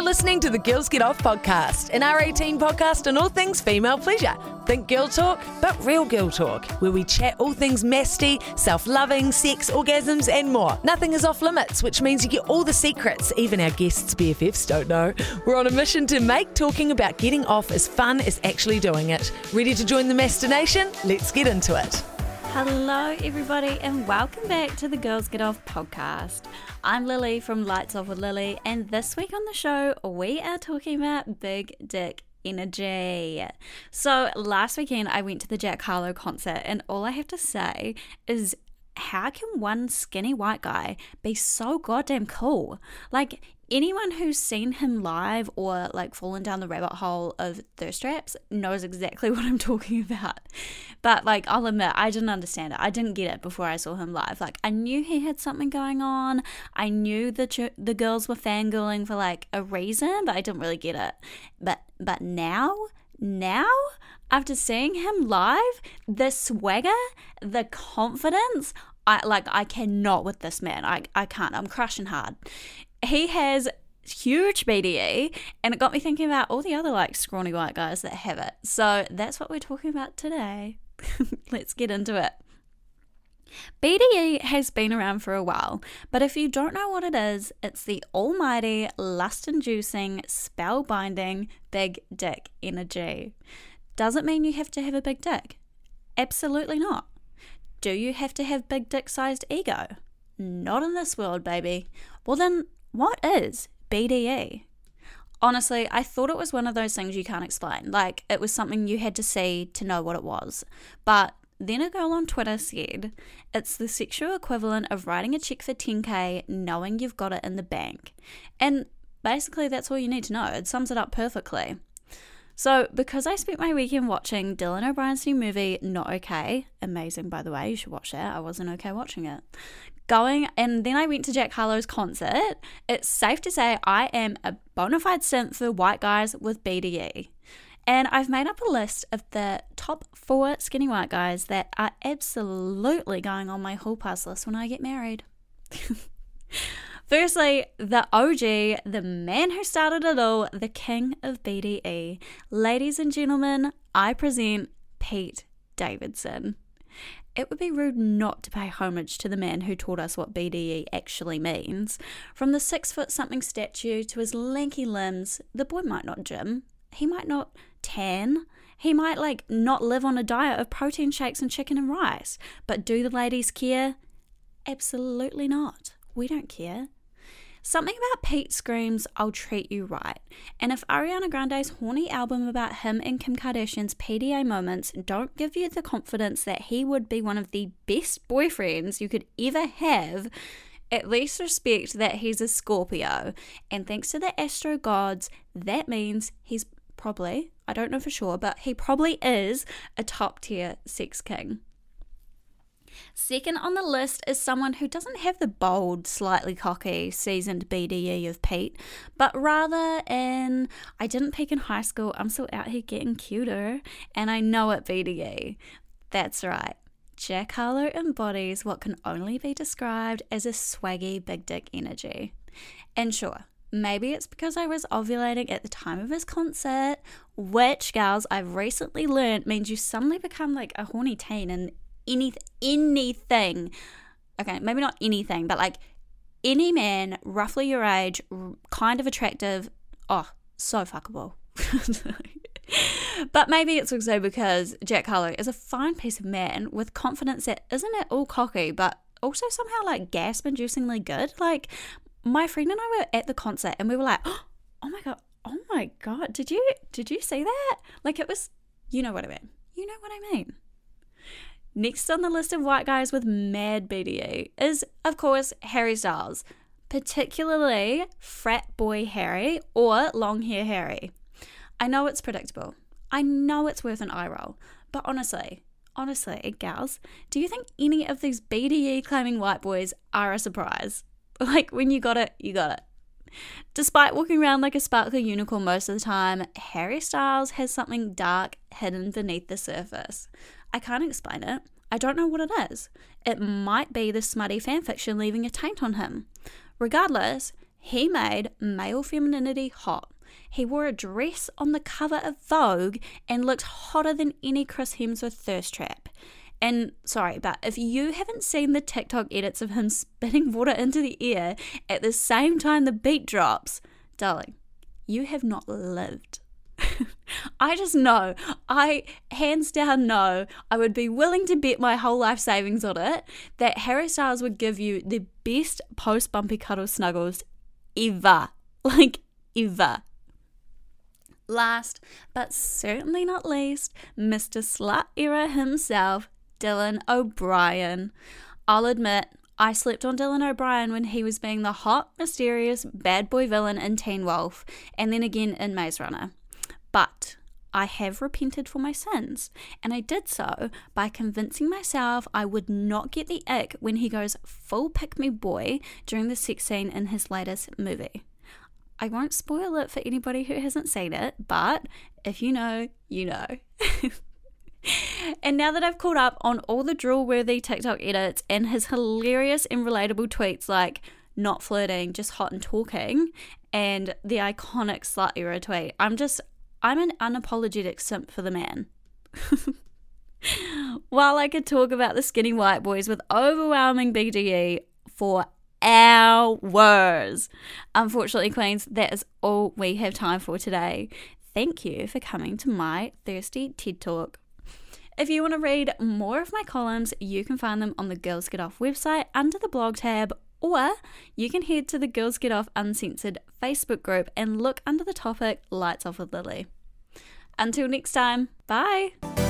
You're listening to the Girls Get Off podcast, an R18 podcast on all things female pleasure. Think girl talk, but real girl talk, where we chat all things masty, self loving, sex, orgasms, and more. Nothing is off limits, which means you get all the secrets even our guests' BFFs don't know. We're on a mission to make talking about getting off as fun as actually doing it. Ready to join the Master Nation? Let's get into it. Hello, everybody, and welcome back to the Girls Get Off podcast. I'm Lillie from Lights Off with Lillie, and this week on the show, we are talking about big dick energy. So, last weekend, I went to the Jack Harlow concert, and all I have to say is how can one skinny white guy be so goddamn cool? Like, anyone who's seen him live or like fallen down the rabbit hole of thirst traps knows exactly what I'm talking about. But like, I'll admit, I didn't understand it. I didn't get it before I saw him live. Like, I knew he had something going on. I knew the ch- the girls were fangirling for like a reason, but I didn't really get it. But but now, now after seeing him live, the swagger, the confidence, I like I cannot with this man. I I can't. I'm crushing hard. He has huge BDE and it got me thinking about all the other like scrawny white guys that have it. So that's what we're talking about today. Let's get into it. BDE has been around for a while, but if you don't know what it is, it's the almighty, lust inducing, spell binding big dick energy. Does it mean you have to have a big dick? Absolutely not. Do you have to have big dick sized ego? Not in this world, baby. Well, then, what is BDE? Honestly, I thought it was one of those things you can't explain. Like, it was something you had to see to know what it was. But then a girl on Twitter said it's the sexual equivalent of writing a check for 10k knowing you've got it in the bank. And basically, that's all you need to know. It sums it up perfectly. So, because I spent my weekend watching Dylan O'Brien's new movie, Not Okay, amazing by the way, you should watch that. I wasn't okay watching it. Going, and then I went to Jack Harlow's concert. It's safe to say I am a bona fide simp for white guys with BDE. And I've made up a list of the top four skinny white guys that are absolutely going on my hall pass list when I get married. Firstly, the OG, the man who started it all, the king of BDE. Ladies and gentlemen, I present Pete Davidson. It would be rude not to pay homage to the man who taught us what BDE actually means. From the six foot something statue to his lanky limbs, the boy might not gym, he might not tan, he might like not live on a diet of protein shakes and chicken and rice. But do the ladies care? Absolutely not. We don't care. Something about Pete screams, I'll treat you right. And if Ariana Grande's horny album about him and Kim Kardashian's PDA moments don't give you the confidence that he would be one of the best boyfriends you could ever have, at least respect that he's a Scorpio. And thanks to the astro gods, that means he's probably, I don't know for sure, but he probably is a top tier sex king. Second on the list is someone who doesn't have the bold, slightly cocky, seasoned BDE of Pete, but rather in I didn't peak in high school, I'm still out here getting cuter, and I know it BDE. That's right. Jack Harlow embodies what can only be described as a swaggy big dick energy. And sure, maybe it's because I was ovulating at the time of his concert, which, gals, I've recently learned means you suddenly become like a horny teen and any anything. Okay, maybe not anything, but like any man roughly your age, kind of attractive. Oh, so fuckable. but maybe it's also because Jack Harlow is a fine piece of man with confidence that isn't at all cocky, but also somehow like gasp inducingly good. Like my friend and I were at the concert and we were like, oh my god, oh my god, did you did you see that? Like it was, you know what I mean. You know what I mean. Next on the list of white guys with mad BDE is, of course, Harry Styles, particularly frat boy Harry or long hair Harry. I know it's predictable. I know it's worth an eye roll. But honestly, honestly, gals, do you think any of these BDE claiming white boys are a surprise? Like, when you got it, you got it. Despite walking around like a sparkly unicorn most of the time, Harry Styles has something dark hidden beneath the surface. I can't explain it. I don't know what it is. It might be the smutty fanfiction leaving a taint on him. Regardless, He made male femininity hot. He wore a dress on the cover of Vogue and looked hotter than any Chris Hemsworth thirst trap. And sorry, but if you haven't seen the TikTok edits of him spitting water into the air at the same time the beat drops, darling, you have not lived. I just know, I hands down know, I would be willing to bet my whole life savings on it that Harry Styles would give you the best post bumpy cuddle snuggles ever. Like, ever. Last, but certainly not least, Mr. Slut Era himself, Dylan O'Brien. I'll admit, I slept on Dylan O'Brien when he was being the hot, mysterious, bad boy villain in Teen Wolf, and then again in Maze Runner. But I have repented for my sins, and I did so by convincing myself I would not get the ick when he goes full pick me boy during the sex scene in his latest movie. I won't spoil it for anybody who hasn't seen it, but if you know, you know. and now that I've caught up on all the drool worthy TikTok edits and his hilarious and relatable tweets like, not flirting, just hot and talking, and the iconic slut era tweet, I'm just I'm an unapologetic simp for the man. While I could talk about the skinny white boys with overwhelming BDE for hours, unfortunately, Queens, that is all we have time for today. Thank you for coming to my Thirsty TED Talk. If you want to read more of my columns, you can find them on the Girls Get Off website under the blog tab or you can head to the Girls Get Off Uncensored Facebook group and look under the topic Lights Off with Lillie. Until next time, bye!